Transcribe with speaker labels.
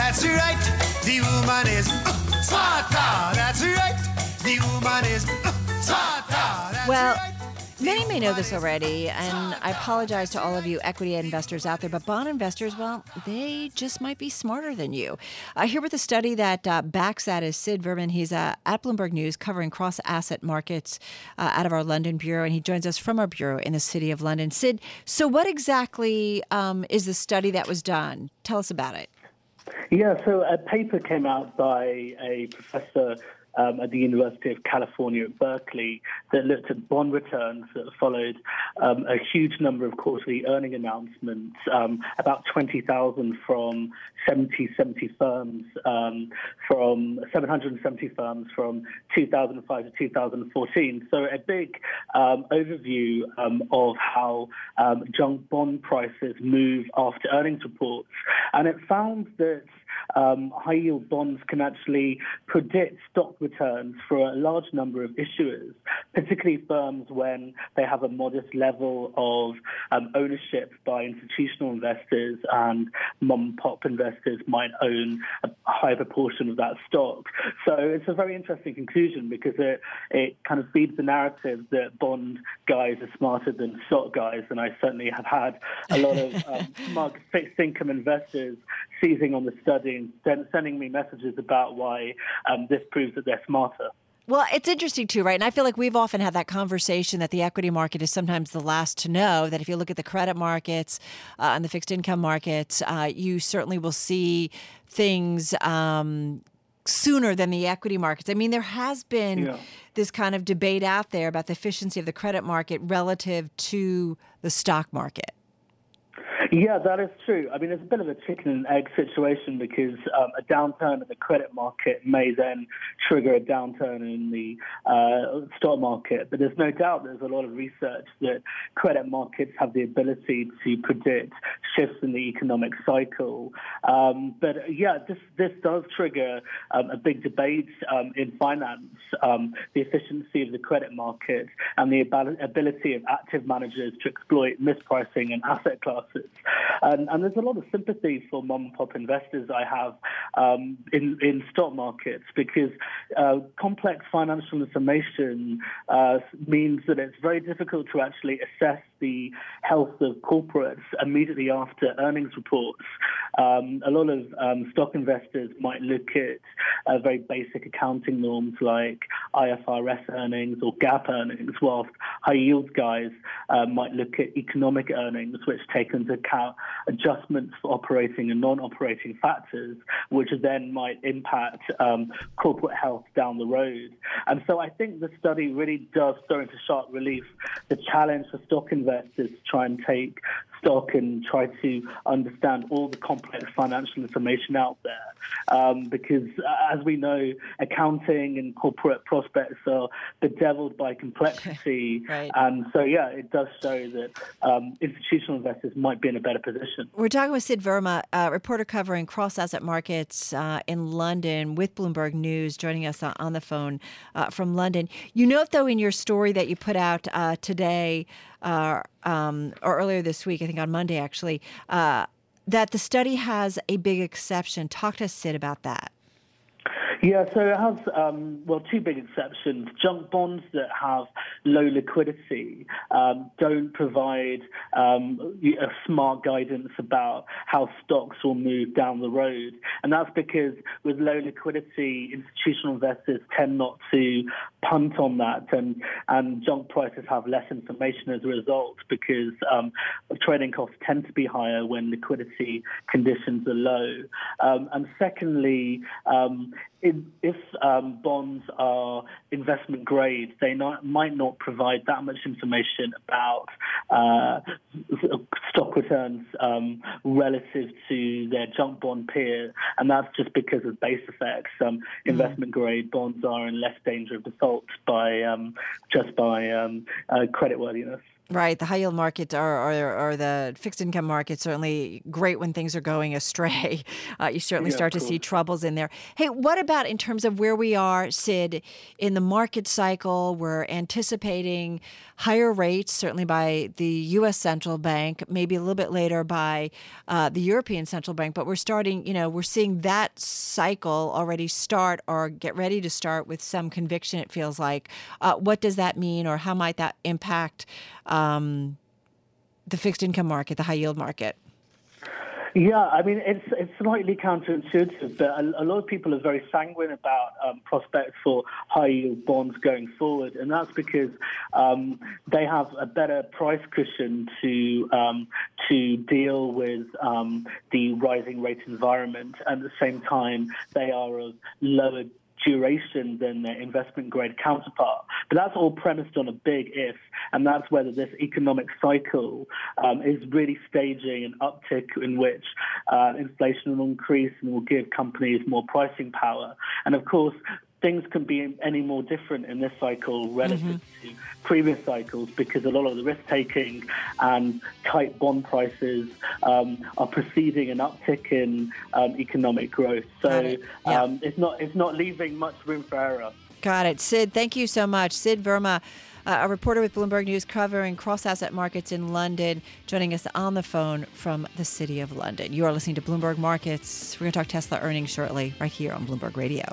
Speaker 1: That's right. The woman is uh, smarter. That's right. The woman is uh, smarter.
Speaker 2: Well. Many may know this already, and I apologize to all of you equity investors out there, but bond investors, well, they just might be smarter than you. Uh, here with a study that uh, backs that is Sid Verma. He's uh, at Bloomberg News covering cross asset markets uh, out of our London bureau, and he joins us from our bureau in the city of London. Sid, so what exactly um, is the study that was done? Tell us about it.
Speaker 3: Yeah, so a paper came out by a professor um, at the University of California at Berkeley that looked at bond returns that followed um, a huge number of quarterly earning announcements, um, about 20,000 from 70, 70 firms, um, from 770 firms from 2005 to 2014. So a big um, overview um, of how junk bond prices move after earnings reports. And it found that um, high yield bonds can actually predict stock returns for a large number of issuers, particularly firms when they have a modest level of um, ownership by institutional investors and mom and pop investors might own a high proportion of that stock. So it's a very interesting conclusion because it, it kind of feeds the narrative that bond guys are smarter than stock guys. And I certainly have had a lot of um, smart fixed income investors seizing on the study and sending me messages about why um, this proves that they're smarter.
Speaker 2: Well, it's interesting too, right? And I feel like we've often had that conversation that the equity market is sometimes the last to know. That if you look at the credit markets uh, and the fixed income markets, uh, you certainly will see things um, sooner than the equity markets. I mean, there has been
Speaker 3: Yeah.
Speaker 2: this kind of debate out there about the efficiency of the credit market relative to the stock market.
Speaker 3: Yeah, that is true. I mean, it's a bit of a chicken and egg situation because um, a downturn in the credit market may then trigger a downturn in the uh, stock market. But there's no doubt there's a lot of research that credit markets have the ability to predict shifts in the economic cycle. Um, but uh, yeah, this this does trigger um, a big debate um, in finance, um, the efficiency of the credit market and the abil- ability of active managers to exploit mispricing in asset classes. And, and there's a lot of sympathy for mom and pop investors I have um, in, in stock markets because uh, complex financial information uh, means that it's very difficult to actually assess the health of corporates immediately after earnings reports. Um, a lot of um, stock investors might look at uh, very basic accounting norms like IFRS earnings or GAAP earnings, whilst high yield guys uh, might look at economic earnings, which take into account adjustments for operating and non-operating factors, which then might impact um, corporate health down the road. And so I think the study really does throw into sharp relief the challenge for stock investors to try and take stock and try to understand all the complex financial information out there. Um, because uh, as we know, accounting and corporate prospects are bedeviled by complexity.
Speaker 2: Right.
Speaker 3: And so, yeah, it does show that um, institutional investors might be in a better position.
Speaker 2: We're talking with Sid Verma, a reporter covering cross asset markets uh, in London with Bloomberg News, joining us on on the phone uh, from London. You note, though, in your story that you put out uh, today uh, um, or earlier this week, I think on Monday actually, uh, that the study has a big exception. Talk to us, Sid, about that.
Speaker 3: Yeah, so it has, um, well, two big exceptions. Junk bonds that have low liquidity um, don't provide um, a smart guidance about how stocks will move down the road. And that's because with low liquidity, institutional investors tend not to punt on that. And, and junk prices have less information as a result because um, trading costs tend to be higher when liquidity conditions are low. Um, and secondly, um, in, if um, bonds are investment grade, they not, might not provide that much information about uh, stock returns um, relative to their junk bond peer, and that's just because of base effects. Um, investment grade bonds are in less danger of default by um, just by um, uh, creditworthiness.
Speaker 2: Right. The high yield markets are, or, or the fixed income markets certainly great when things are going astray. Uh, you certainly
Speaker 3: Yeah,
Speaker 2: start to see troubles in there. Hey, what about in terms of where we are, Sid, in the market cycle? We're anticipating higher rates, certainly by the U.S. central bank, maybe a little bit later by uh, the European central bank. But we're starting, you know, we're seeing that cycle already start or get ready to start with some conviction, it feels like. Uh, what does that mean, or how might that impact? Um, the fixed income market, the high yield market.
Speaker 3: Yeah, I mean it's it's slightly counterintuitive, but a, a lot of people are very sanguine about um, prospects for high yield bonds going forward, and that's because um, they have a better price cushion to um, to deal with um, the rising rate environment. And at the same time, they are of lower duration than their investment grade counterpart. But that's all premised on a big if, and that's whether this economic cycle um, is really staging an uptick in which uh, inflation will increase and will give companies more pricing power. And of course, things can be any more different in this cycle relative to previous cycles because a lot of the risk taking and tight bond prices um, are preceding an uptick in um, economic growth. So
Speaker 2: it. Yeah.
Speaker 3: um, it's not it's not leaving much room for error.
Speaker 2: Got it. Sid, thank you so much. Sid Verma, uh, a reporter with Bloomberg News covering cross asset markets in London, joining us on the phone from the City of London. You are listening to Bloomberg Markets. We're going to talk Tesla earnings shortly, right here on Bloomberg Radio.